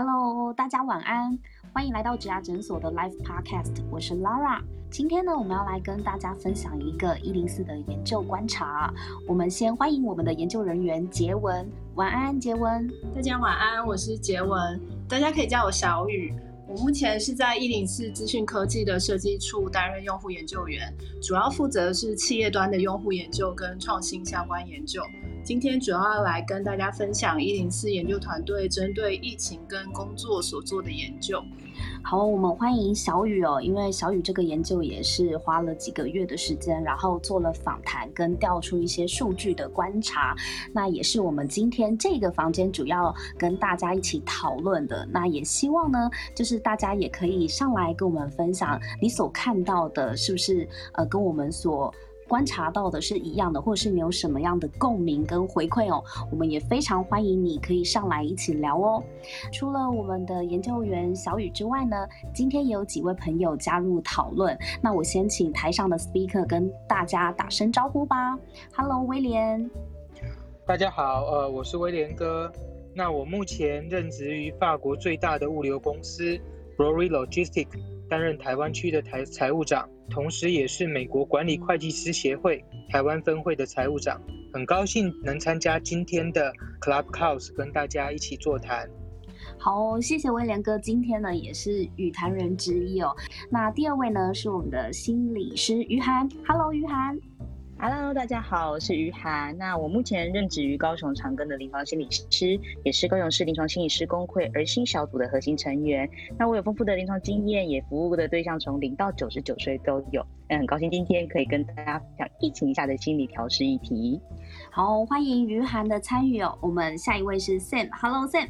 Hello，大家晚安，欢迎来到植牙诊所的 Live Podcast，我是 Laura。今天呢，我们要来跟大家分享一个一零四的研究观察。我们先欢迎我们的研究人员杰文，晚安，杰文。大家晚安，我是杰文，大家可以叫我小雨。我目前是在一零四资讯科技的设计处担任用户研究员，主要负责是企业端的用户研究跟创新相关研究。今天主要来跟大家分享一零四研究团队针对疫情跟工作所做的研究。好，我们欢迎小雨哦，因为小雨这个研究也是花了几个月的时间，然后做了访谈跟调出一些数据的观察，那也是我们今天这个房间主要跟大家一起讨论的。那也希望呢，就是大家也可以上来跟我们分享你所看到的，是不是呃跟我们所。观察到的是一样的，或者是你有什么样的共鸣跟回馈哦，我们也非常欢迎你可以上来一起聊哦。除了我们的研究员小雨之外呢，今天也有几位朋友加入讨论。那我先请台上的 speaker 跟大家打声招呼吧。Hello，威廉。大家好，呃，我是威廉哥。那我目前任职于法国最大的物流公司 Rory Logistic。担任台湾区的台财务长，同时也是美国管理会计师协会台湾分会的财务长。很高兴能参加今天的 Clubhouse，跟大家一起座谈。好，谢谢威廉哥，今天呢也是语坛人之一哦。那第二位呢是我们的心理师于涵，Hello，于涵。Hello，大家好，我是于涵。那我目前任职于高雄长庚的临床心理师，也是高雄市临床心理师工会儿心小组的核心成员。那我有丰富的临床经验，也服务的对象从零到九十九岁都有。嗯，很高兴今天可以跟大家分享疫情下的心理调试议题。好，欢迎于涵的参与哦。我们下一位是 Sam，Hello Sam。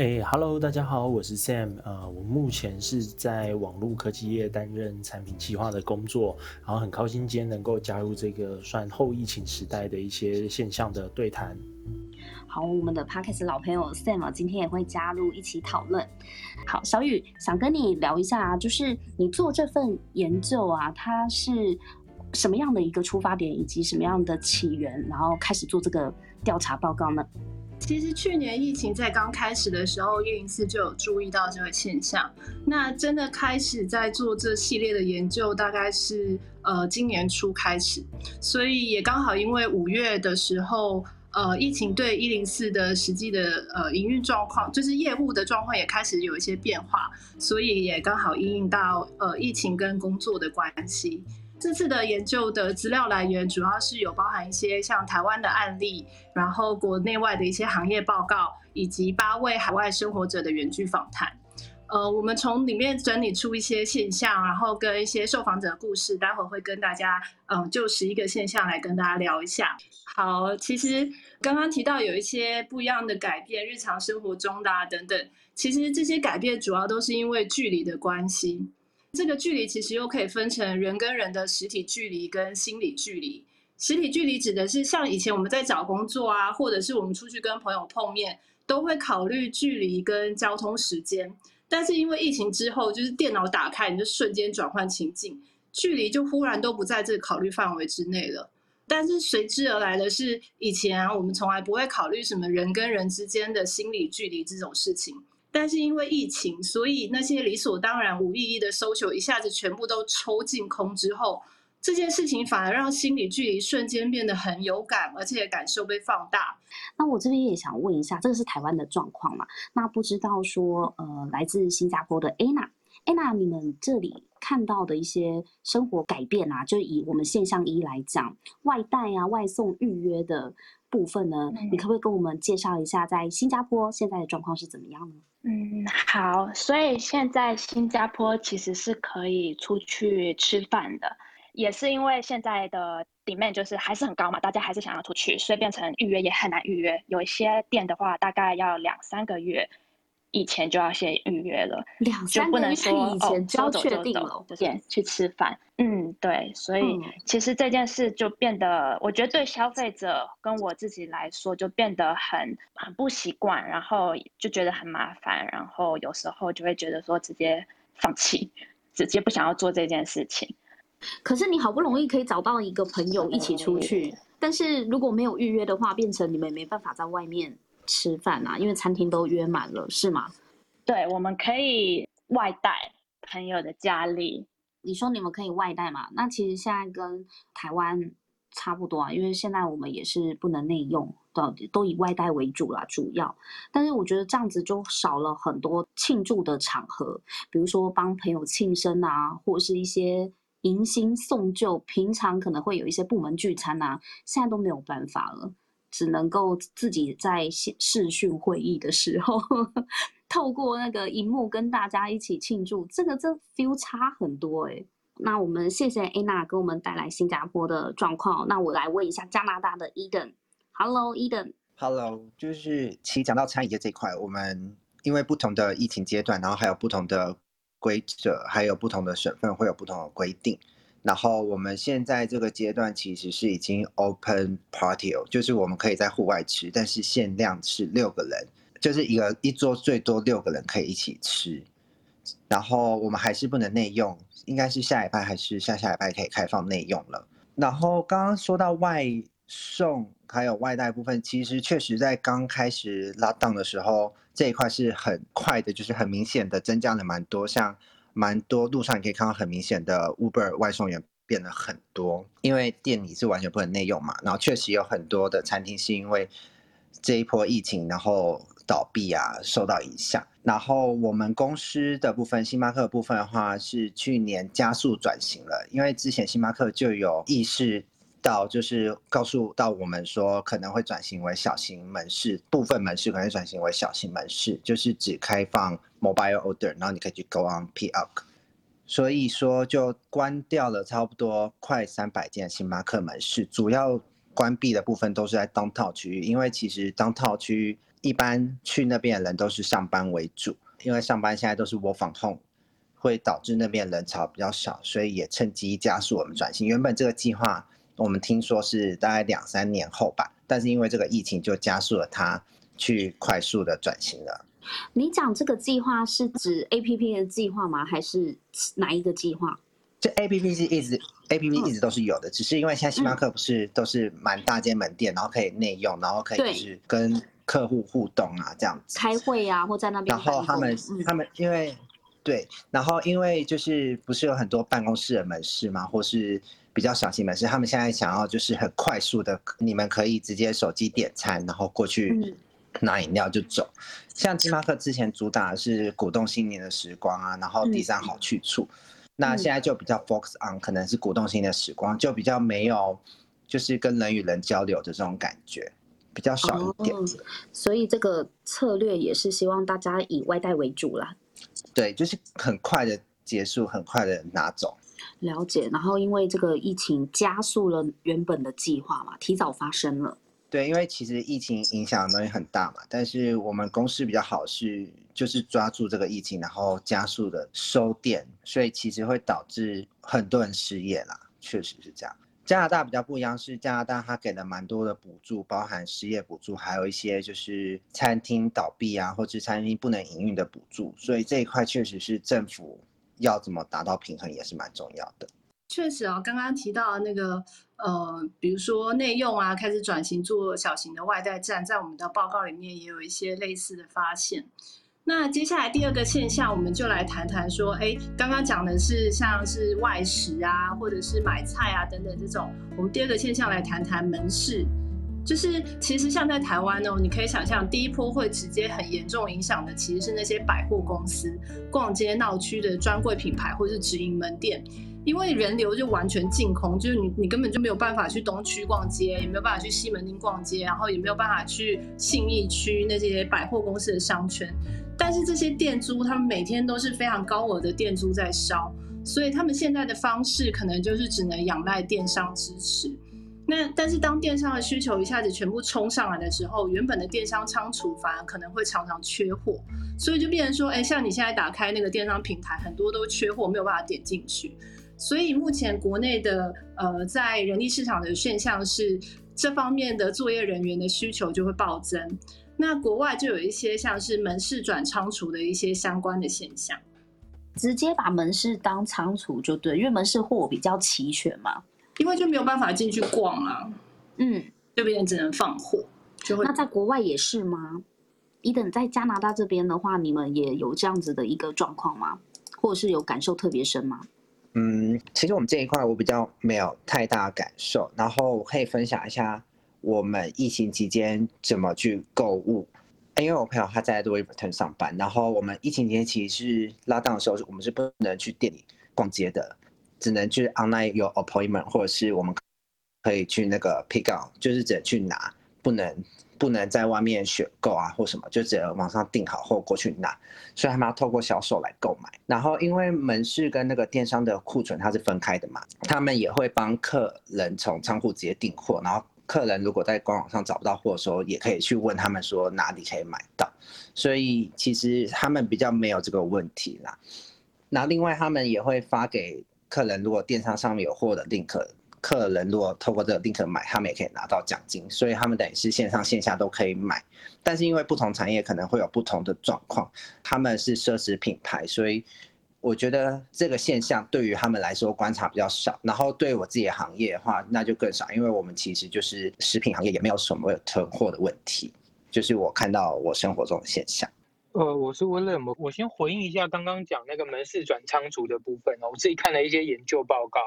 哎，Hello，大家好，我是 Sam。呃，我目前是在网络科技业担任产品计划的工作，然后很高兴今天能够加入这个算后疫情时代的一些现象的对谈。好，我们的 Parkes 老朋友 Sam 今天也会加入一起讨论。好，小雨想跟你聊一下，就是你做这份研究啊，它是什么样的一个出发点，以及什么样的起源，然后开始做这个调查报告呢？其实去年疫情在刚开始的时候，叶林斯就有注意到这个现象。那真的开始在做这系列的研究，大概是呃今年初开始，所以也刚好因为五月的时候，呃疫情对一零四的实际的呃营运状况，就是业务的状况也开始有一些变化，所以也刚好应应到呃疫情跟工作的关系。这次的研究的资料来源主要是有包含一些像台湾的案例，然后国内外的一些行业报告，以及八位海外生活者的远距访谈。呃，我们从里面整理出一些现象，然后跟一些受访者的故事，待会会跟大家嗯就十一个现象来跟大家聊一下。好，其实刚刚提到有一些不一样的改变，日常生活中的啊等等，其实这些改变主要都是因为距离的关系。这个距离其实又可以分成人跟人的实体距离跟心理距离。实体距离指的是像以前我们在找工作啊，或者是我们出去跟朋友碰面，都会考虑距离跟交通时间。但是因为疫情之后，就是电脑打开你就瞬间转换情境，距离就忽然都不在这个考虑范围之内了。但是随之而来的是，以前我们从来不会考虑什么人跟人之间的心理距离这种事情。但是因为疫情，所以那些理所当然无意义的搜求一下子全部都抽进空之后，这件事情反而让心理距离瞬间变得很有感，而且感受被放大。那我这边也想问一下，这个是台湾的状况嘛？那不知道说，呃，来自新加坡的 Anna，Anna，你们这里看到的一些生活改变啊，就以我们现象一来讲，外带啊、外送预约的部分呢，你可不可以跟我们介绍一下，在新加坡现在的状况是怎么样呢？嗯，好，所以现在新加坡其实是可以出去吃饭的，也是因为现在的 demand 就是还是很高嘛，大家还是想要出去，所以变成预约也很难预约，有一些店的话大概要两三个月。以前就要先预约了，就不能说哦，就走就走，对，去吃饭。嗯，对，所以其实这件事就变得，我觉得对消费者跟我自己来说就变得很很不习惯，然后就觉得很麻烦，然后有时候就会觉得说直接放弃，直接不想要做这件事情。可是你好不容易可以找到一个朋友一起出去，但是如果没有预约的话，变成你们没办法在外面。吃饭啊，因为餐厅都约满了，是吗？对，我们可以外带朋友的家里。你说你们可以外带嘛？那其实现在跟台湾差不多啊，因为现在我们也是不能内用，都都以外带为主啦，主要。但是我觉得这样子就少了很多庆祝的场合，比如说帮朋友庆生啊，或者是一些迎新送旧，平常可能会有一些部门聚餐啊，现在都没有办法了。只能够自己在视讯会议的时候，透过那个荧幕跟大家一起庆祝，这个这 feel 差很多哎。那我们谢谢 Anna 给我们带来新加坡的状况。那我来问一下加拿大的 Eden，Hello Eden。Hello，就是其实讲到餐饮业这一块，我们因为不同的疫情阶段，然后还有不同的规则，还有不同的省份会有不同的规定。然后我们现在这个阶段其实是已经 open party 哦，就是我们可以在户外吃，但是限量是六个人，就是一个一桌最多六个人可以一起吃。然后我们还是不能内用，应该是下一拜还是下下一拜可以开放内用了。然后刚刚说到外送还有外带部分，其实确实在刚开始拉档的时候，这一块是很快的，就是很明显的增加了蛮多，像。蛮多路上你可以看到很明显的 Uber 外送员变得很多，因为店里是完全不能内用嘛。然后确实有很多的餐厅是因为这一波疫情然后倒闭啊，受到影响。然后我们公司的部分，星巴克的部分的话是去年加速转型了，因为之前星巴克就有意识。到就是告诉到我们说可能会转型为小型门市，部分门市可能会转型为小型门市，就是只开放 mobile order，然后你可以去 go on pick up。所以说就关掉了差不多快三百间星巴克门市，主要关闭的部分都是在 downtown 区域，因为其实 downtown 区一般去那边的人都是上班为主，因为上班现在都是 work from home，会导致那边人潮比较少，所以也趁机加速我们转型。原本这个计划。我们听说是大概两三年后吧，但是因为这个疫情就加速了它去快速的转型了。你讲这个计划是指 A P P 的计划吗？还是哪一个计划？这 A P P 是一直 A P P 一直都是有的，只是因为现在星巴克不是都是蛮大间门店，然后可以内用，然后可以就是跟客户互动啊这样子，开会啊或在那边。然后他们他们因为对，然后因为就是不是有很多办公室的门市嘛？或是比较小型门市，他们现在想要就是很快速的，你们可以直接手机点餐，然后过去拿饮料就走。像星巴克之前主打的是鼓动新年的时光啊，然后第三好去处，那现在就比较 focus on 可能是鼓动新年的时光，就比较没有就是跟人与人交流的这种感觉，比较少一点。所以这个策略也是希望大家以外带为主啦。对，就是很快的结束，很快的拿走。了解，然后因为这个疫情加速了原本的计划嘛，提早发生了。对，因为其实疫情影响的东西很大嘛，但是我们公司比较好是，就是抓住这个疫情，然后加速的收店，所以其实会导致很多人失业啦，确实是这样。加拿大比较不一样，是加拿大它给了蛮多的补助，包含失业补助，还有一些就是餐厅倒闭啊，或者餐厅不能营运的补助，所以这一块确实是政府。要怎么达到平衡也是蛮重要的。确实啊，刚刚提到那个呃，比如说内用啊，开始转型做小型的外带站，在我们的报告里面也有一些类似的发现。那接下来第二个现象，我们就来谈谈说，哎，刚刚讲的是像是外食啊，或者是买菜啊等等这种，我们第二个现象来谈谈门市。就是其实像在台湾哦，你可以想象第一波会直接很严重影响的，其实是那些百货公司、逛街闹区的专柜品牌或是直营门店，因为人流就完全净空，就是你你根本就没有办法去东区逛街，也没有办法去西门町逛街，然后也没有办法去信义区那些百货公司的商圈。但是这些店租，他们每天都是非常高额的店租在烧，所以他们现在的方式可能就是只能仰赖电商支持。那但是当电商的需求一下子全部冲上来的时候，原本的电商仓储反而可能会常常缺货，所以就变成说，哎，像你现在打开那个电商平台，很多都缺货，没有办法点进去。所以目前国内的呃，在人力市场的现象是，这方面的作业人员的需求就会暴增。那国外就有一些像是门市转仓储的一些相关的现象，直接把门市当仓储就对，因为门市货比较齐全嘛。因为就没有办法进去逛啊，嗯，这边只能放货，就会。那在国外也是吗？伊等在加拿大这边的话，你们也有这样子的一个状况吗？或者是有感受特别深吗？嗯，其实我们这一块我比较没有太大感受，然后我可以分享一下我们疫情期间怎么去购物。因为我朋友他在 Louis Vuitton 上班，然后我们疫情期间其实是拉档的时候，我们是不能去店里逛街的，只能去 online 有 appointment，或者是我们可以去那个 pick up，就是只能去拿，不能不能在外面选购啊或什么，就只能网上订好后过去拿，所以他们要透过销售来购买。然后因为门市跟那个电商的库存它是分开的嘛，他们也会帮客人从仓库直接订货，然后。客人如果在官网上找不到货的时候，也可以去问他们说哪里可以买到，所以其实他们比较没有这个问题啦。那另外他们也会发给客人，如果电商上面有货的 link，客人如果透过这个 link 买，他们也可以拿到奖金，所以他们等于是线上线下都可以买。但是因为不同产业可能会有不同的状况，他们是奢侈品牌，所以。我觉得这个现象对于他们来说观察比较少，然后对我自己的行业的话，那就更少，因为我们其实就是食品行业，也没有什么囤货的问题，就是我看到我生活中的现象。呃，我是温乐，我我先回应一下刚刚讲那个门市转仓储的部分哦，我自己看了一些研究报告，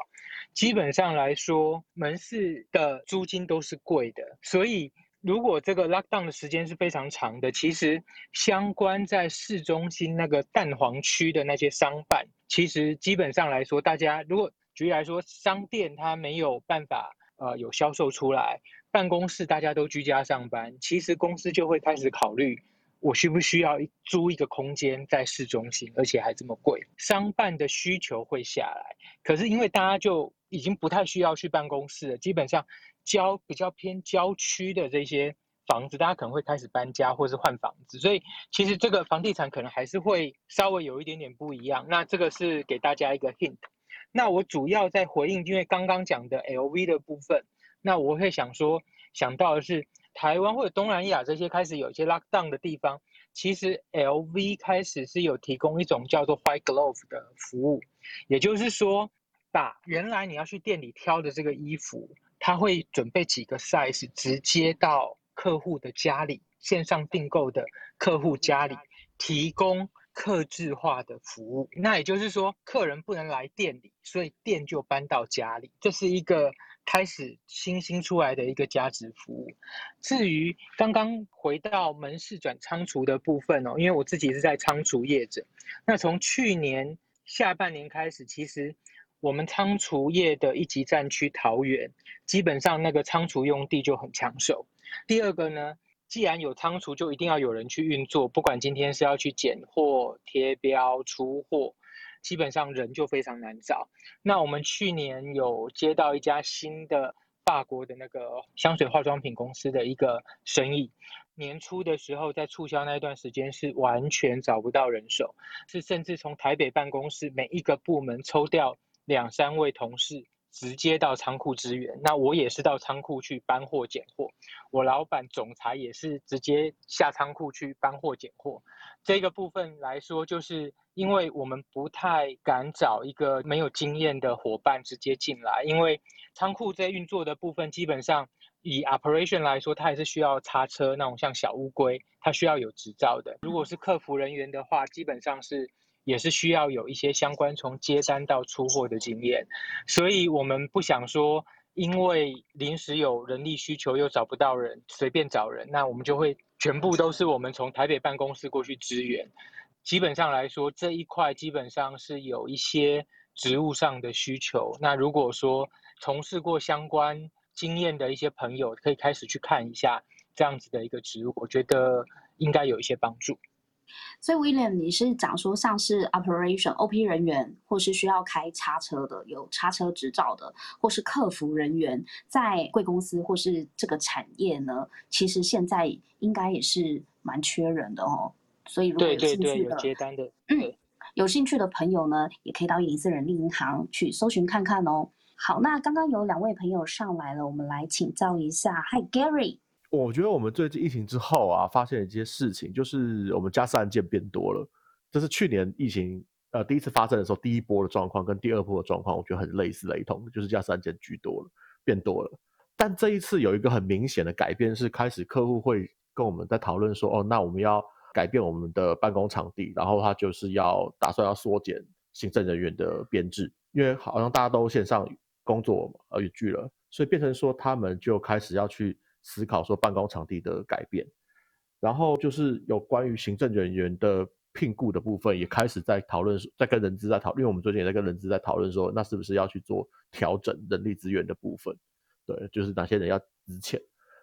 基本上来说，门市的租金都是贵的，所以。如果这个 lockdown 的时间是非常长的，其实相关在市中心那个蛋黄区的那些商办，其实基本上来说，大家如果举例来说，商店它没有办法呃有销售出来，办公室大家都居家上班，其实公司就会开始考虑，我需不需要租一个空间在市中心，而且还这么贵，商办的需求会下来。可是因为大家就已经不太需要去办公室了，基本上。郊比较偏郊区的这些房子，大家可能会开始搬家或是换房子，所以其实这个房地产可能还是会稍微有一点点不一样。那这个是给大家一个 hint。那我主要在回应，因为刚刚讲的 LV 的部分，那我会想说想到的是台湾或者东南亚这些开始有一些 lockdown 的地方，其实 LV 开始是有提供一种叫做 white glove 的服务，也就是说把原来你要去店里挑的这个衣服。他会准备几个 size，直接到客户的家里，线上订购的客户家里提供客制化的服务。那也就是说，客人不能来店里，所以店就搬到家里。这是一个开始新兴出来的一个价值服务。至于刚刚回到门市转仓储的部分哦，因为我自己是在仓储业者，那从去年下半年开始，其实。我们仓储业的一级战区桃园，基本上那个仓储用地就很抢手。第二个呢，既然有仓储，就一定要有人去运作，不管今天是要去拣货、贴标、出货，基本上人就非常难找。那我们去年有接到一家新的法国的那个香水化妆品公司的一个生意，年初的时候在促销那一段时间是完全找不到人手，是甚至从台北办公室每一个部门抽调。两三位同事直接到仓库支援，那我也是到仓库去搬货拣货。我老板总裁也是直接下仓库去搬货拣货。这个部分来说，就是因为我们不太敢找一个没有经验的伙伴直接进来，因为仓库在运作的部分，基本上以 operation 来说，它还是需要叉车那种像小乌龟，它需要有执照的。如果是客服人员的话，基本上是。也是需要有一些相关从接单到出货的经验，所以我们不想说，因为临时有人力需求又找不到人，随便找人，那我们就会全部都是我们从台北办公室过去支援。基本上来说，这一块基本上是有一些职务上的需求。那如果说从事过相关经验的一些朋友，可以开始去看一下这样子的一个职务，我觉得应该有一些帮助。所以，William，你是讲说像是 operation OP 人员，或是需要开叉车的，有叉车执照的，或是客服人员，在贵公司或是这个产业呢，其实现在应该也是蛮缺人的哦。所以，如果有兴趣的接单的，嗯，有兴趣的朋友呢，也可以到一零四人力银行去搜寻看看哦。好，那刚刚有两位朋友上来了，我们来请教一下。Hi Gary。我觉得我们最近疫情之后啊，发现一些事情，就是我们家事案件变多了。这是去年疫情呃第一次发生的时候，第一波的状况跟第二波的状况，我觉得很类似雷同，就是家事案件居多了，变多了。但这一次有一个很明显的改变，是开始客户会跟我们在讨论说，哦，那我们要改变我们的办公场地，然后他就是要打算要缩减行政人员的编制，因为好像大家都线上工作呃远距了，所以变成说他们就开始要去思考说办公场地的改变，然后就是有关于行政人员的。聘雇的部分也开始在讨论，在跟人资在讨，因为我们最近也在跟人资在讨论说，那是不是要去做调整人力资源的部分？对，就是哪些人要值钱，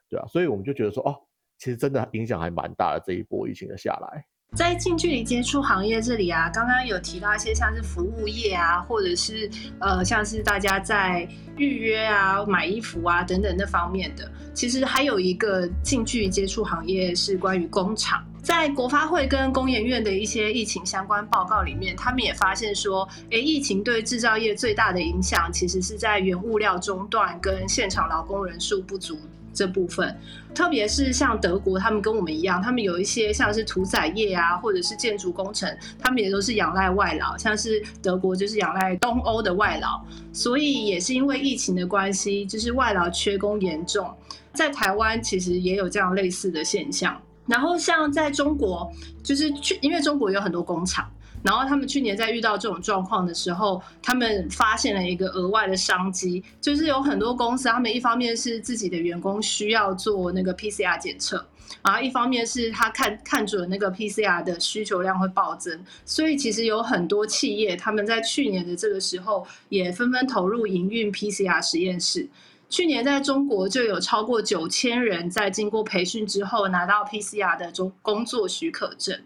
对啊，所以我们就觉得说，哦，其实真的影响还蛮大的这一波疫情的下来。在近距离接触行业这里啊，刚刚有提到一些像是服务业啊，或者是呃像是大家在预约啊、买衣服啊等等那方面的，其实还有一个近距离接触行业是关于工厂。在国发会跟工研院的一些疫情相关报告里面，他们也发现说，诶，疫情对制造业最大的影响，其实是在原物料中断跟现场劳工人数不足这部分。特别是像德国，他们跟我们一样，他们有一些像是屠宰业啊，或者是建筑工程，他们也都是仰赖外劳，像是德国就是仰赖东欧的外劳，所以也是因为疫情的关系，就是外劳缺工严重。在台湾其实也有这样类似的现象。然后像在中国，就是去，因为中国有很多工厂，然后他们去年在遇到这种状况的时候，他们发现了一个额外的商机，就是有很多公司，他们一方面是自己的员工需要做那个 PCR 检测，然后一方面是他看看准那个 PCR 的需求量会暴增，所以其实有很多企业他们在去年的这个时候也纷纷投入营运 PCR 实验室。去年在中国就有超过九千人在经过培训之后拿到 PCR 的中工作许可证，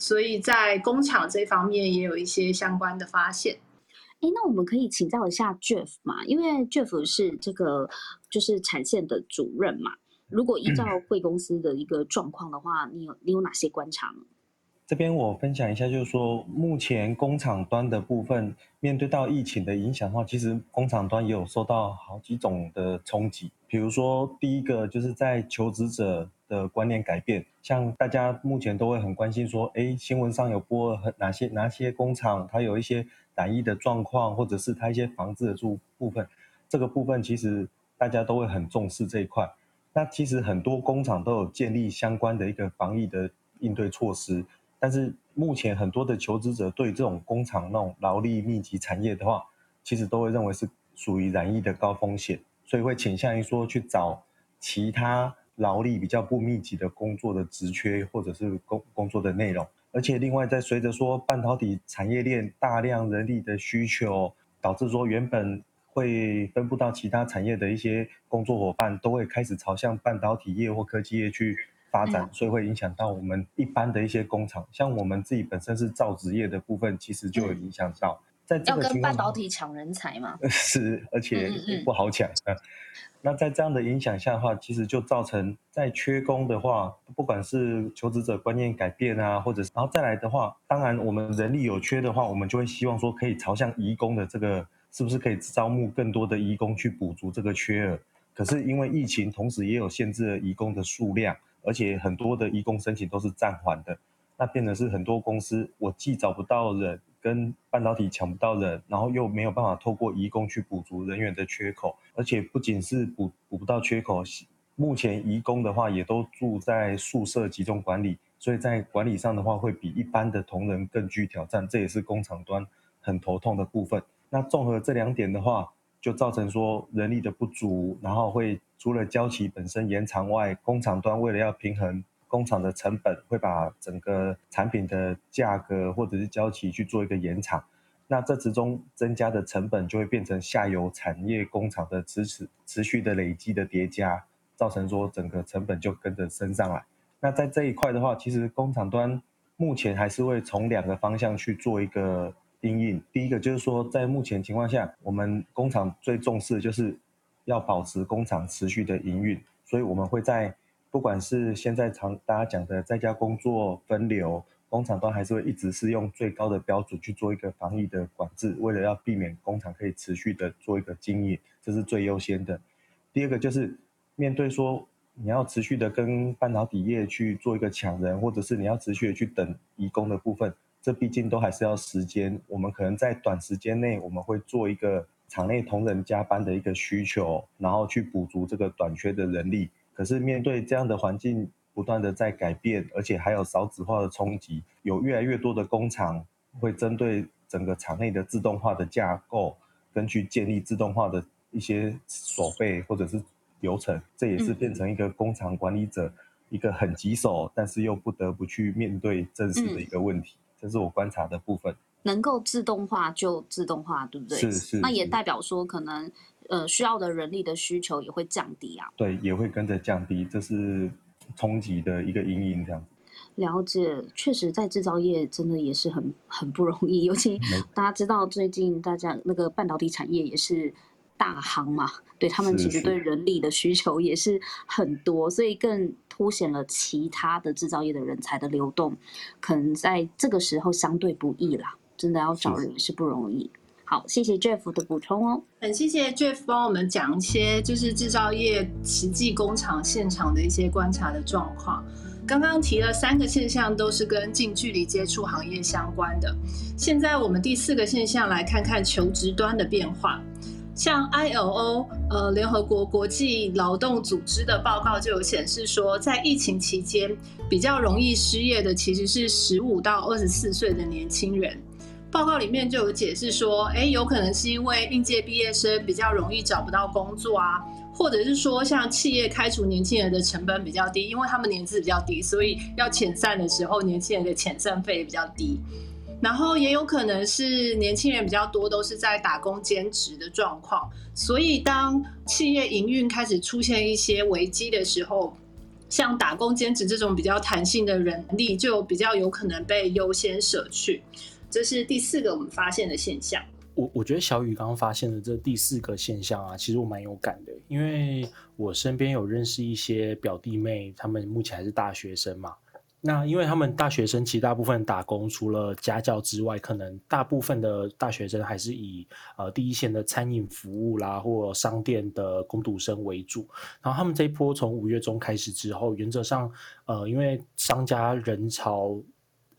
所以在工厂这方面也有一些相关的发现。哎，那我们可以请教一下 Jeff 嘛？因为 Jeff 是这个就是产线的主任嘛。如果依照贵公司的一个状况的话，你有你有哪些观察？这边我分享一下，就是说目前工厂端的部分，面对到疫情的影响的话，其实工厂端也有受到好几种的冲击。比如说，第一个就是在求职者的观念改变，像大家目前都会很关心说，哎，新闻上有播哪些哪些工厂，它有一些染疫的状况，或者是它一些防治的部部分，这个部分其实大家都会很重视这一块。那其实很多工厂都有建立相关的一个防疫的应对措施。但是目前很多的求职者对这种工厂那种劳力密集产业的话，其实都会认为是属于染疫的高风险，所以会倾向于说去找其他劳力比较不密集的工作的职缺或者是工工作的内容。而且另外在随着说半导体产业链大量人力的需求，导致说原本会分布到其他产业的一些工作伙伴，都会开始朝向半导体业或科技业去。发展，所以会影响到我们一般的一些工厂，像我们自己本身是造纸业的部分，其实就有影响到。在这个要跟半导体抢人才嘛？是，而且不好抢。那在这样的影响下的话，其实就造成在缺工的话，不管是求职者观念改变啊，或者然后再来的话，当然我们人力有缺的话，我们就会希望说可以朝向移工的这个，是不是可以招募更多的移工去补足这个缺额？可是因为疫情，同时也有限制了移工的数量。而且很多的移工申请都是暂缓的，那变成是很多公司我既找不到人，跟半导体抢不到人，然后又没有办法透过移工去补足人员的缺口，而且不仅是补补不到缺口，目前移工的话也都住在宿舍集中管理，所以在管理上的话会比一般的同仁更具挑战，这也是工厂端很头痛的部分。那综合这两点的话。就造成说人力的不足，然后会除了交期本身延长外，工厂端为了要平衡工厂的成本，会把整个产品的价格或者是交期去做一个延长。那这之中增加的成本就会变成下游产业工厂的持持持续的累积的叠加，造成说整个成本就跟着升上来。那在这一块的话，其实工厂端目前还是会从两个方向去做一个。应应第一个就是说，在目前情况下，我们工厂最重视的就是要保持工厂持续的营运，所以我们会在不管是现在常大家讲的在家工作分流，工厂端还是会一直是用最高的标准去做一个防疫的管制，为了要避免工厂可以持续的做一个经营，这是最优先的。第二个就是面对说你要持续的跟半导体业去做一个抢人，或者是你要持续的去等移工的部分。这毕竟都还是要时间，我们可能在短时间内，我们会做一个场内同仁加班的一个需求，然后去补足这个短缺的人力。可是面对这样的环境不不断的在改变，而且还有少子化的冲击，有越来越多的工厂会针对整个场内的自动化的架构，跟去建立自动化的一些手备或者是流程，这也是变成一个工厂管理者一个很棘手，但是又不得不去面对正视的一个问题。这是我观察的部分。能够自动化就自动化，对不对？是是。那也代表说，可能呃需要的人力的需求也会降低啊。对，也会跟着降低，这是冲击的一个阴影，这样。了解，确实在制造业真的也是很很不容易，尤其大家知道最近大家那个半导体产业也是大行嘛，对他们其实对人力的需求也是很多，所以更凸显了其他的制造业的人才的流动，可能在这个时候相对不易啦。真的要找人是不容易。好，谢谢 Jeff 的补充哦。很谢谢 Jeff 帮我们讲一些就是制造业实际工厂现场的一些观察的状况。刚刚提了三个现象，都是跟近距离接触行业相关的。现在我们第四个现象来看看求职端的变化。像 ILO 呃联合国国际劳动组织的报告就有显示说，在疫情期间比较容易失业的其实是十五到二十四岁的年轻人。报告里面就有解释说，哎，有可能是因为应届毕业生比较容易找不到工作啊，或者是说像企业开除年轻人的成本比较低，因为他们年资比较低，所以要遣散的时候，年轻人的遣散费也比较低。然后也有可能是年轻人比较多，都是在打工兼职的状况，所以当企业营运开始出现一些危机的时候，像打工兼职这种比较弹性的人力，就比较有可能被优先舍去。这是第四个我们发现的现象。我我觉得小雨刚刚发现的这第四个现象啊，其实我蛮有感的，因为我身边有认识一些表弟妹，他们目前还是大学生嘛。那因为他们大学生其实大部分打工，除了家教之外，可能大部分的大学生还是以呃第一线的餐饮服务啦，或商店的工读生为主。然后他们这一波从五月中开始之后，原则上呃因为商家人潮。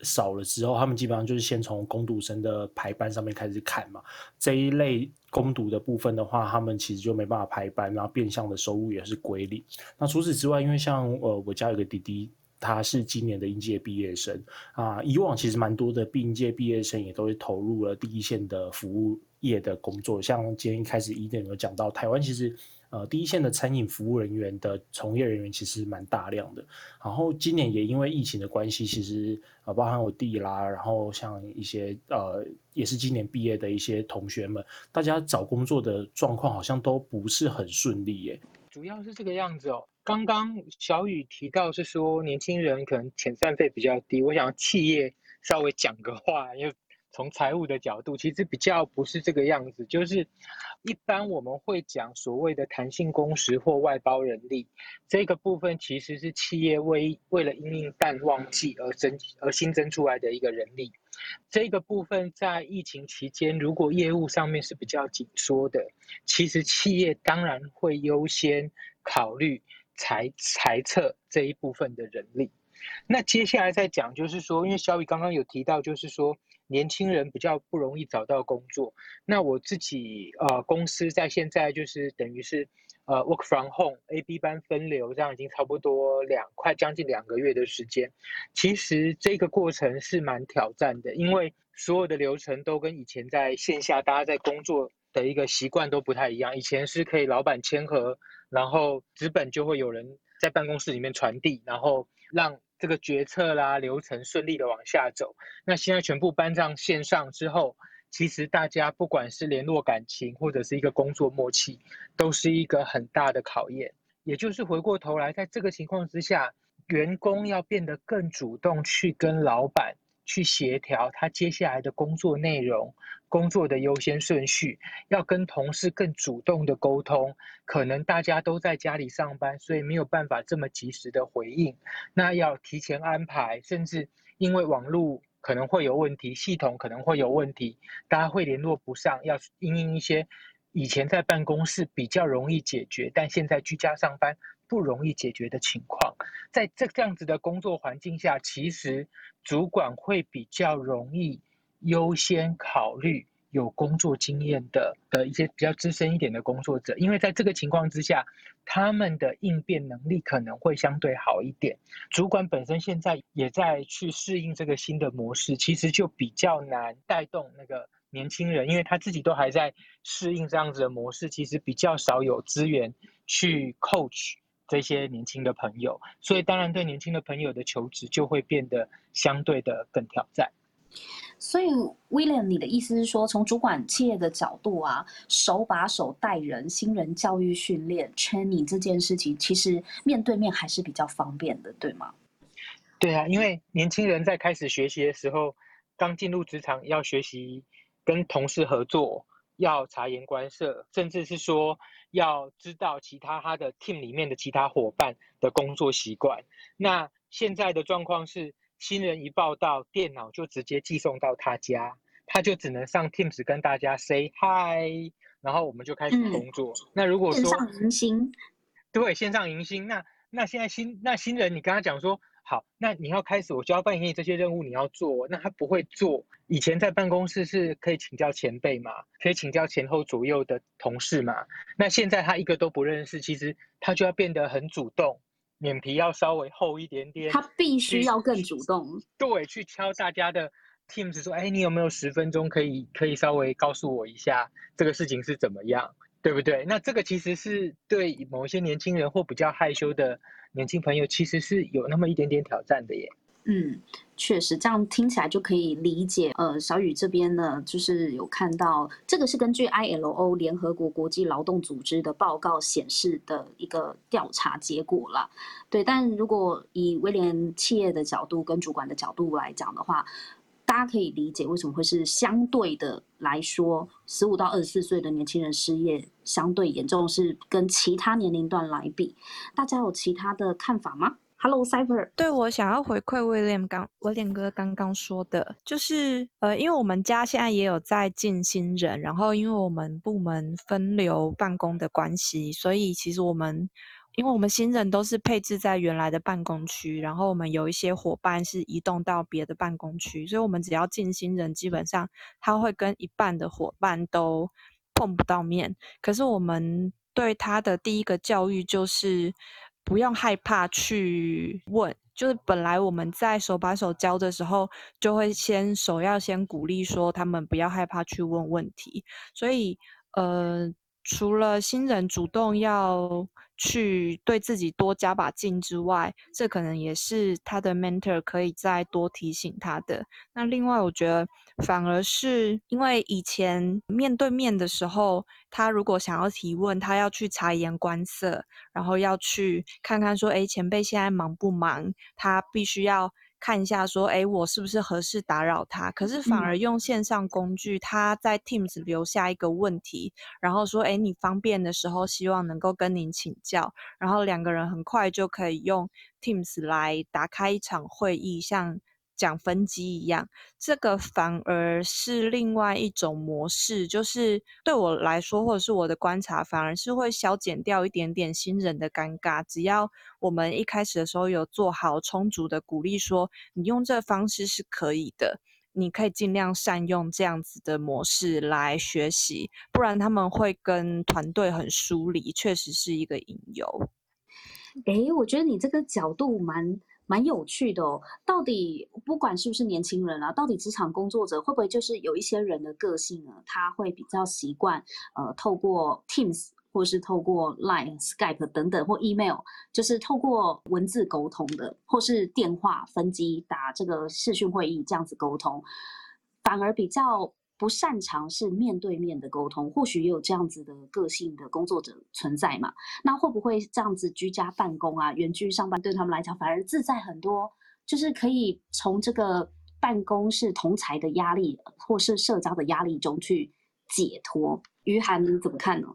少了之后，他们基本上就是先从攻读生的排班上面开始砍嘛。这一类攻读的部分的话，他们其实就没办法排班，然后变相的收入也是归零。那除此之外，因为像呃，我家有个弟弟，他是今年的应届毕业生啊。以往其实蛮多的应届毕业生也都是投入了第一线的服务业的工作。像今天一开始一点有讲到，台湾其实。呃，第一线的餐饮服务人员的从业人员其实蛮大量的。然后今年也因为疫情的关系，其实呃，包含我弟啦，然后像一些呃，也是今年毕业的一些同学们，大家找工作的状况好像都不是很顺利耶。主要是这个样子哦。刚刚小雨提到是说年轻人可能遣散费比较低，我想企业稍微讲个话，因为。从财务的角度，其实比较不是这个样子，就是一般我们会讲所谓的弹性工时或外包人力这个部分，其实是企业为为了因应淡旺季而增而新增出来的一个人力。这个部分在疫情期间，如果业务上面是比较紧缩的，其实企业当然会优先考虑裁裁撤这一部分的人力。那接下来再讲，就是说，因为小雨刚刚有提到，就是说。年轻人比较不容易找到工作。那我自己呃公司在现在就是等于是呃 work from home A B 班分流，这样已经差不多两快将近两个月的时间。其实这个过程是蛮挑战的，因为所有的流程都跟以前在线下大家在工作的一个习惯都不太一样。以前是可以老板签合，然后纸本就会有人在办公室里面传递，然后让。这个决策啦流程顺利的往下走，那现在全部搬上线上之后，其实大家不管是联络感情或者是一个工作默契，都是一个很大的考验。也就是回过头来，在这个情况之下，员工要变得更主动去跟老板。去协调他接下来的工作内容、工作的优先顺序，要跟同事更主动的沟通。可能大家都在家里上班，所以没有办法这么及时的回应。那要提前安排，甚至因为网络可能会有问题，系统可能会有问题，大家会联络不上。要应应一些以前在办公室比较容易解决，但现在居家上班。不容易解决的情况，在这这样子的工作环境下，其实主管会比较容易优先考虑有工作经验的的一些比较资深一点的工作者，因为在这个情况之下，他们的应变能力可能会相对好一点。主管本身现在也在去适应这个新的模式，其实就比较难带动那个年轻人，因为他自己都还在适应这样子的模式，其实比较少有资源去 coach 这些年轻的朋友，所以当然对年轻的朋友的求职就会变得相对的更挑战。所以，William，你的意思是说，从主管企业的角度啊，手把手带人、新人教育训练、training 这件事情，其实面对面还是比较方便的，对吗？对啊，因为年轻人在开始学习的时候，刚进入职场要学习跟同事合作，要察言观色，甚至是说要知道其他他的 team 里面的其他伙伴的工作习惯。那现在的状况是。新人一报到，电脑就直接寄送到他家，他就只能上 Teams 跟大家 say hi，然后我们就开始工作。那如果说线上迎新，对，线上迎新，那那现在新那新人，你跟他讲说好，那你要开始我交办给你这些任务，你要做，那他不会做。以前在办公室是可以请教前辈嘛，可以请教前后左右的同事嘛，那现在他一个都不认识，其实他就要变得很主动。脸皮要稍微厚一点点，他必须要更主动。对，去敲大家的 Teams 说：“哎，你有没有十分钟可以可以稍微告诉我一下这个事情是怎么样，对不对？”那这个其实是对某一些年轻人或比较害羞的年轻朋友，其实是有那么一点点挑战的耶。嗯，确实，这样听起来就可以理解。呃，小雨这边呢，就是有看到这个是根据 ILO 联合国国际劳动组织的报告显示的一个调查结果了。对，但如果以威廉企业的角度跟主管的角度来讲的话，大家可以理解为什么会是相对的来说，十五到二十四岁的年轻人失业相对严重，是跟其他年龄段来比。大家有其他的看法吗？Hello，Cyber。对我想要回馈 William 刚威廉哥刚刚说的，就是呃，因为我们家现在也有在进新人，然后因为我们部门分流办公的关系，所以其实我们因为我们新人都是配置在原来的办公区，然后我们有一些伙伴是移动到别的办公区，所以我们只要进新人，基本上他会跟一半的伙伴都碰不到面。可是我们对他的第一个教育就是。不用害怕去问，就是本来我们在手把手教的时候，就会先首要先鼓励说他们不要害怕去问问题。所以，呃，除了新人主动要去对自己多加把劲之外，这可能也是他的 mentor 可以再多提醒他的。那另外，我觉得。反而是因为以前面对面的时候，他如果想要提问，他要去察言观色，然后要去看看说，哎，前辈现在忙不忙？他必须要看一下说，哎，我是不是合适打扰他？可是反而用线上工具，他在 Teams 留下一个问题，然后说，哎，你方便的时候，希望能够跟您请教，然后两个人很快就可以用 Teams 来打开一场会议，像。讲分机一样，这个反而是另外一种模式，就是对我来说，或者是我的观察，反而是会消减掉一点点新人的尴尬。只要我们一开始的时候有做好充足的鼓励，说你用这方式是可以的，你可以尽量善用这样子的模式来学习，不然他们会跟团队很疏离，确实是一个隐忧。哎，我觉得你这个角度蛮。蛮有趣的哦，到底不管是不是年轻人啊，到底职场工作者会不会就是有一些人的个性呢？他会比较习惯呃，透过 Teams 或是透过 Line、Skype 等等或 Email，就是透过文字沟通的，或是电话分机打这个视讯会议这样子沟通，反而比较。不擅长是面对面的沟通，或许也有这样子的个性的工作者存在嘛？那会不会这样子居家办公啊、远距上班对他们来讲反而自在很多？就是可以从这个办公室同才的压力或是社交的压力中去解脱。于涵你怎么看呢？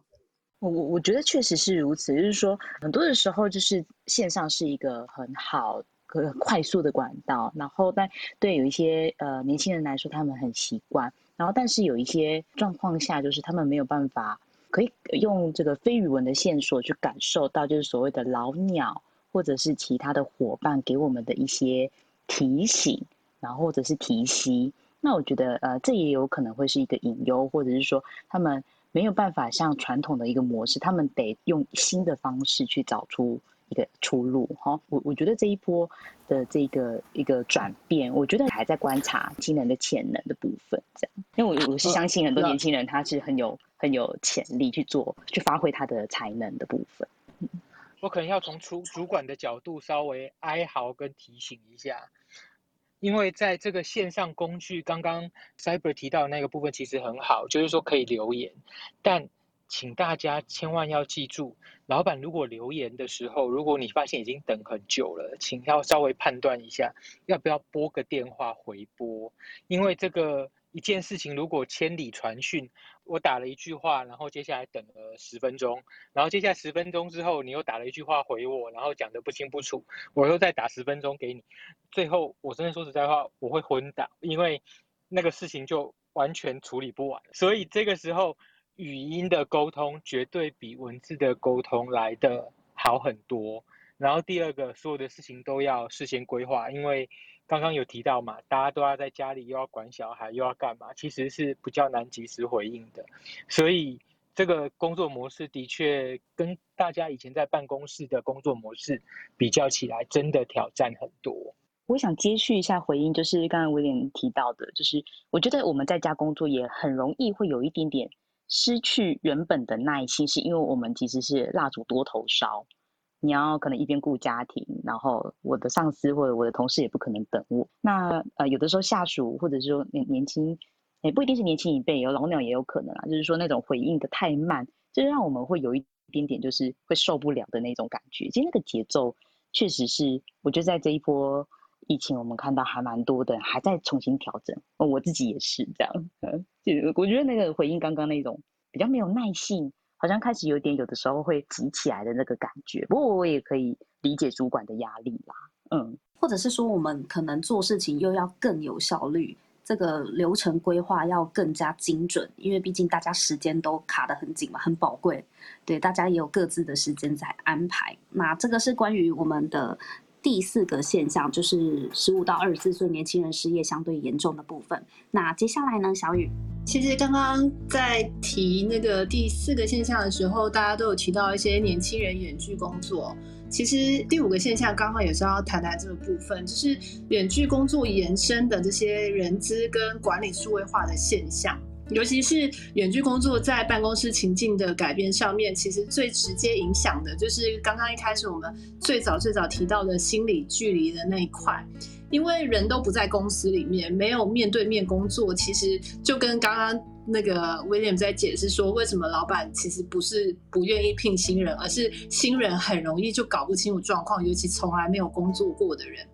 我我我觉得确实是如此，就是说很多的时候就是线上是一个很好、很快速的管道，然后但对有一些呃年轻人来说，他们很习惯。然后，但是有一些状况下，就是他们没有办法可以用这个非语文的线索去感受到，就是所谓的老鸟或者是其他的伙伴给我们的一些提醒，然后或者是提息。那我觉得呃，这也有可能会是一个隐忧，或者是说他们没有办法像传统的一个模式，他们得用新的方式去找出。一个出路哈，我我觉得这一波的这个一个转变，我觉得还在观察年轻人的潜能的部分，这样，因为我我是相信很多年轻人他是很有很有潜力去做，去发挥他的才能的部分。我可能要从主主管的角度稍微哀嚎跟提醒一下，因为在这个线上工具，刚刚 Cyber 提到那个部分其实很好，就是说可以留言，但。请大家千万要记住，老板如果留言的时候，如果你发现已经等很久了，请要稍微判断一下，要不要拨个电话回拨。因为这个一件事情，如果千里传讯，我打了一句话，然后接下来等了十分钟，然后接下来十分钟之后，你又打了一句话回我，然后讲的不清不楚，我又再打十分钟给你，最后我真的说实在话，我会昏倒，因为那个事情就完全处理不完。所以这个时候。语音的沟通绝对比文字的沟通来的好很多。然后第二个，所有的事情都要事先规划，因为刚刚有提到嘛，大家都要在家里又要管小孩又要干嘛，其实是比较难及时回应的。所以这个工作模式的确跟大家以前在办公室的工作模式比较起来，真的挑战很多。我想接续一下回应，就是刚刚威廉提到的，就是我觉得我们在家工作也很容易会有一点点。失去原本的耐心，是因为我们其实是蜡烛多头烧。你要可能一边顾家庭，然后我的上司或者我的同事也不可能等我。那呃，有的时候下属或者是说年年轻，也不一定是年轻一辈，有老鸟也有可能啊。就是说那种回应的太慢，就是让我们会有一点点就是会受不了的那种感觉。其实那个节奏确实是，我觉得在这一波。疫情我们看到还蛮多的，还在重新调整。我自己也是这样，嗯，我觉得那个回应刚刚那种比较没有耐性，好像开始有点有的时候会急起来的那个感觉。不过我也可以理解主管的压力啦，嗯，或者是说我们可能做事情又要更有效率，这个流程规划要更加精准，因为毕竟大家时间都卡得很紧嘛，很宝贵。对，大家也有各自的时间在安排。那这个是关于我们的。第四个现象就是十五到二十四岁年轻人失业相对严重的部分。那接下来呢，小雨？其实刚刚在提那个第四个现象的时候，大家都有提到一些年轻人远距工作。其实第五个现象刚好也是要谈谈这个部分，就是远距工作延伸的这些人资跟管理数位化的现象。尤其是远距工作在办公室情境的改变上面，其实最直接影响的就是刚刚一开始我们最早最早提到的心理距离的那一块，因为人都不在公司里面，没有面对面工作，其实就跟刚刚那个威廉在解释说，为什么老板其实不是不愿意聘新人，而是新人很容易就搞不清楚状况，尤其从来没有工作过的人。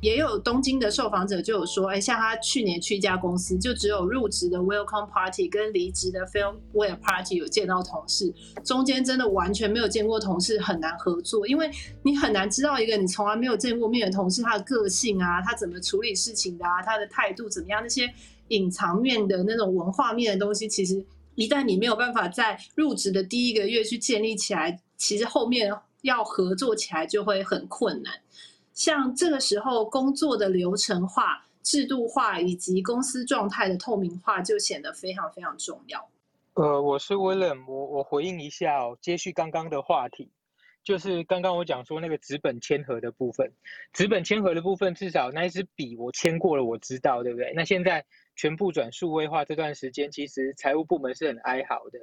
也有东京的受访者就有说，哎，像他去年去一家公司，就只有入职的 welcome party 跟离职的 farewell party 有见到同事，中间真的完全没有见过同事，很难合作，因为你很难知道一个你从来没有见过面的同事他的个性啊，他怎么处理事情的啊，他的态度怎么样，那些隐藏面的那种文化面的东西，其实一旦你没有办法在入职的第一个月去建立起来，其实后面要合作起来就会很困难。像这个时候，工作的流程化、制度化以及公司状态的透明化就显得非常非常重要。呃，我是威廉我我回应一下，接续刚刚的话题，就是刚刚我讲说那个纸本签合的部分，纸本签合的部分，至少那一支笔我签过了，我知道，对不对？那现在全部转数位化这段时间，其实财务部门是很哀嚎的。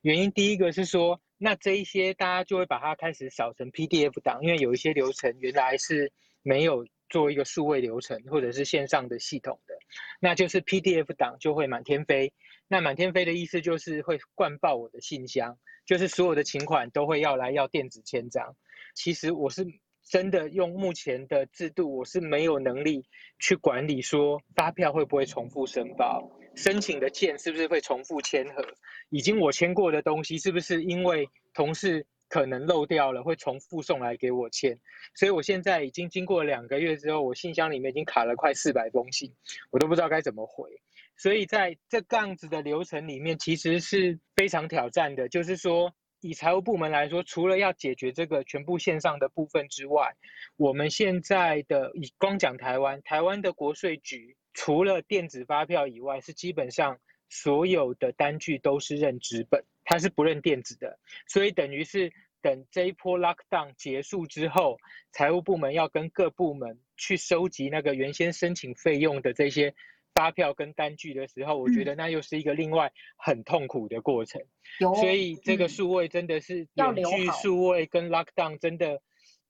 原因第一个是说。那这一些大家就会把它开始扫成 PDF 档，因为有一些流程原来是没有做一个数位流程或者是线上的系统的，那就是 PDF 档就会满天飞。那满天飞的意思就是会灌爆我的信箱，就是所有的请款都会要来要电子签章。其实我是真的用目前的制度，我是没有能力去管理说发票会不会重复申报。申请的件是不是会重复签合？已经我签过的东西，是不是因为同事可能漏掉了，会重复送来给我签？所以我现在已经经过两个月之后，我信箱里面已经卡了快四百封信，我都不知道该怎么回。所以在这样子的流程里面，其实是非常挑战的。就是说，以财务部门来说，除了要解决这个全部线上的部分之外，我们现在的以光讲台湾，台湾的国税局。除了电子发票以外，是基本上所有的单据都是认纸本，它是不认电子的。所以等于是等这一波 lockdown 结束之后，财务部门要跟各部门去收集那个原先申请费用的这些发票跟单据的时候，我觉得那又是一个另外很痛苦的过程。所以这个数位真的是远距数位跟 lockdown 真的。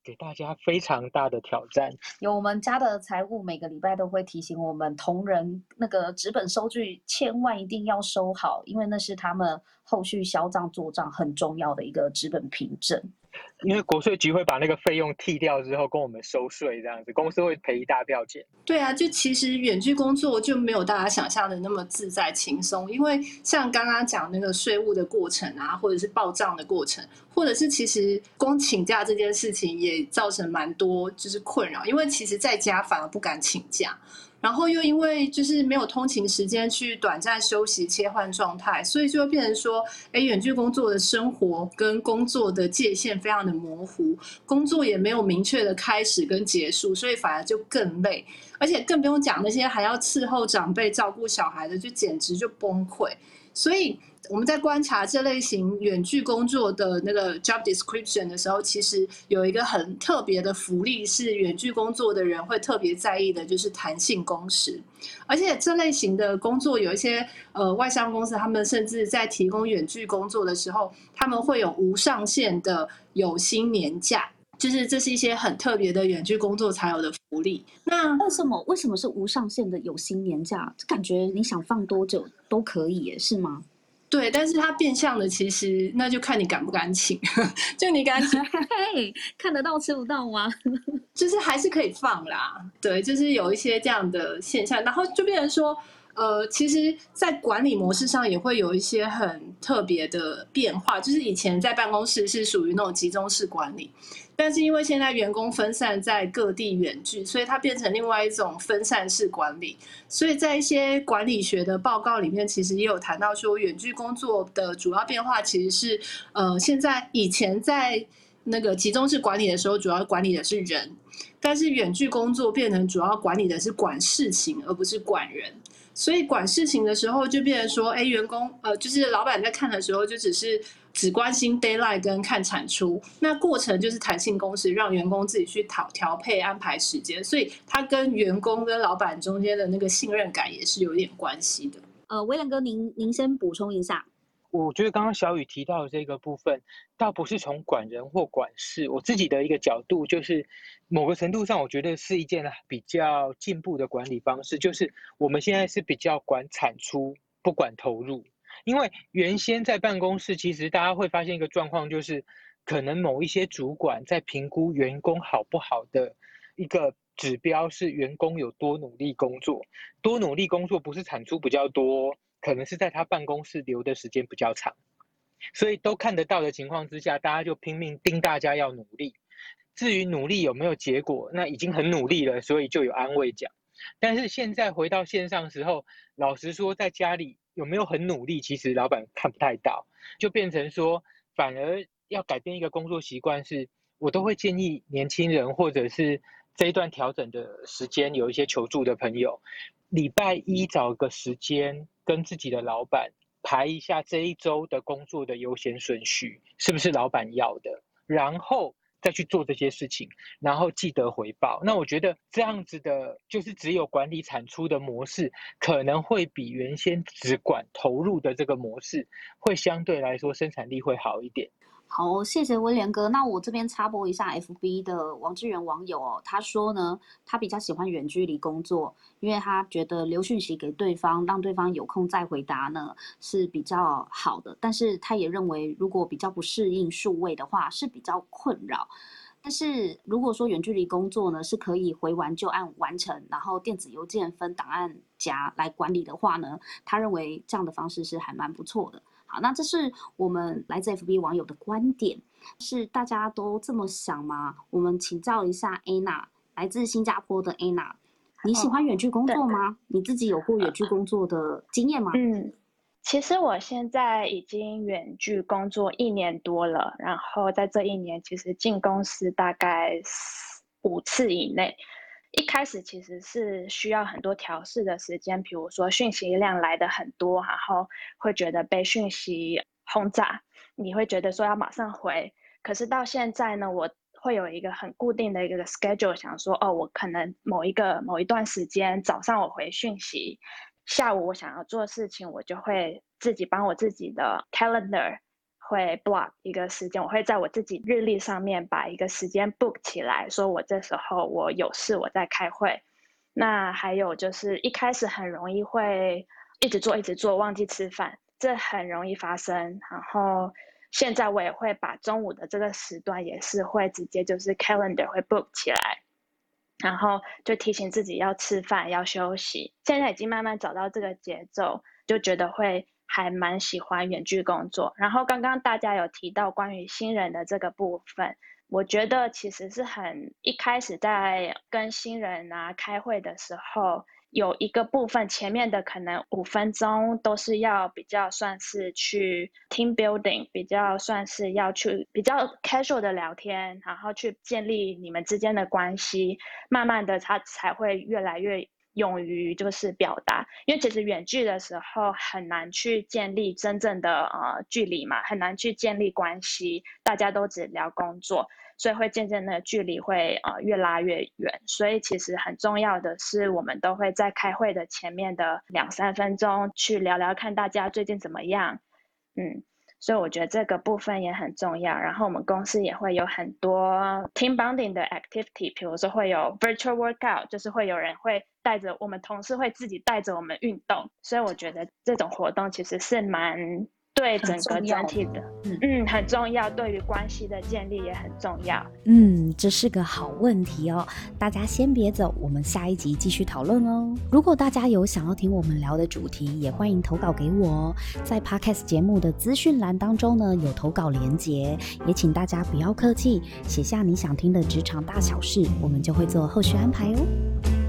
给大家非常大的挑战。有我们家的财务每个礼拜都会提醒我们同仁，那个纸本收据千万一定要收好，因为那是他们后续销账做账很重要的一个纸本凭证。因为国税局会把那个费用剔掉之后，跟我们收税这样子，公司会赔一大票钱。对啊，就其实远距工作就没有大家想象的那么自在轻松，因为像刚刚讲那个税务的过程啊，或者是报账的过程，或者是其实光请假这件事情也造成蛮多就是困扰，因为其实在家反而不敢请假。然后又因为就是没有通勤时间去短暂休息切换状态，所以就会变成说，哎，远距工作的生活跟工作的界限非常的模糊，工作也没有明确的开始跟结束，所以反而就更累，而且更不用讲那些还要伺候长辈、照顾小孩的，就简直就崩溃。所以我们在观察这类型远距工作的那个 job description 的时候，其实有一个很特别的福利，是远距工作的人会特别在意的，就是弹性工时。而且这类型的工作，有一些呃外商公司，他们甚至在提供远距工作的时候，他们会有无上限的有薪年假，就是这是一些很特别的远距工作才有的福利。那为什么为什么是无上限的有薪年假？感觉你想放多久都可以，是吗？对，但是它变相的，其实那就看你敢不敢请，就你敢请，看得到吃不到吗？就是还是可以放啦。对，就是有一些这样的现象，然后就变成说，呃，其实，在管理模式上也会有一些很特别的变化，就是以前在办公室是属于那种集中式管理。但是因为现在员工分散在各地远距，所以它变成另外一种分散式管理。所以在一些管理学的报告里面，其实也有谈到说，远距工作的主要变化其实是，呃，现在以前在那个集中式管理的时候，主要管理的是人，但是远距工作变成主要管理的是管事情，而不是管人。所以管事情的时候，就变成说，哎，员工，呃，就是老板在看的时候，就只是。只关心 d a y l i g h t 跟看产出，那过程就是弹性工时，让员工自己去调调配安排时间，所以他跟员工跟老板中间的那个信任感也是有点关系的。呃，威廉哥，您您先补充一下。我觉得刚刚小雨提到的这个部分，倒不是从管人或管事，我自己的一个角度就是，某个程度上，我觉得是一件比较进步的管理方式，就是我们现在是比较管产出，不管投入。因为原先在办公室，其实大家会发现一个状况，就是可能某一些主管在评估员工好不好的一个指标是员工有多努力工作，多努力工作不是产出比较多，可能是在他办公室留的时间比较长，所以都看得到的情况之下，大家就拼命盯大家要努力。至于努力有没有结果，那已经很努力了，所以就有安慰奖。但是现在回到线上时候，老实说，在家里。有没有很努力？其实老板看不太到，就变成说，反而要改变一个工作习惯，是我都会建议年轻人或者是这一段调整的时间，有一些求助的朋友，礼拜一找个时间跟自己的老板排一下这一周的工作的优先顺序，是不是老板要的，然后。再去做这些事情，然后记得回报。那我觉得这样子的，就是只有管理产出的模式，可能会比原先只管投入的这个模式，会相对来说生产力会好一点。好，谢谢威廉哥。那我这边插播一下，FB 的王志远网友哦，他说呢，他比较喜欢远距离工作，因为他觉得留讯息给对方，让对方有空再回答呢是比较好的。但是他也认为，如果比较不适应数位的话，是比较困扰。但是如果说远距离工作呢，是可以回完就按完成，然后电子邮件分档案夹来管理的话呢，他认为这样的方式是还蛮不错的。好，那这是我们来自 FB 网友的观点，是大家都这么想吗？我们请教一下 Anna，来自新加坡的 Anna，你喜欢远距工作吗？你自己有过远距工作的经验吗？嗯，其实我现在已经远距工作一年多了，然后在这一年，其实进公司大概五次以内。一开始其实是需要很多调试的时间，比如说讯息量来的很多，然后会觉得被讯息轰炸，你会觉得说要马上回。可是到现在呢，我会有一个很固定的一个 schedule，想说哦，我可能某一个某一段时间早上我回讯息，下午我想要做事情，我就会自己帮我自己的 calendar。会 block 一个时间，我会在我自己日历上面把一个时间 book 起来，说我这时候我有事，我在开会。那还有就是一开始很容易会一直做一直做，忘记吃饭，这很容易发生。然后现在我也会把中午的这个时段也是会直接就是 calendar 会 book 起来，然后就提醒自己要吃饭要休息。现在已经慢慢找到这个节奏，就觉得会。还蛮喜欢远距工作，然后刚刚大家有提到关于新人的这个部分，我觉得其实是很一开始在跟新人啊开会的时候，有一个部分前面的可能五分钟都是要比较算是去 team building，比较算是要去比较 casual 的聊天，然后去建立你们之间的关系，慢慢的他才会越来越。勇于就是表达，因为其实远距的时候很难去建立真正的呃距离嘛，很难去建立关系，大家都只聊工作，所以会渐渐的距离会呃越拉越远。所以其实很重要的是，我们都会在开会的前面的两三分钟去聊聊看大家最近怎么样，嗯。所以我觉得这个部分也很重要。然后我们公司也会有很多 team bonding 的 activity，比如说会有 virtual workout，就是会有人会带着我们同事会自己带着我们运动。所以我觉得这种活动其实是蛮。对整个整体的，嗯嗯，很重要。对于关系的建立也很重要。嗯，这是个好问题哦。大家先别走，我们下一集继续讨论哦。如果大家有想要听我们聊的主题，也欢迎投稿给我哦。在 Podcast 节目的资讯栏当中呢，有投稿连结，也请大家不要客气，写下你想听的职场大小事，我们就会做后续安排哦。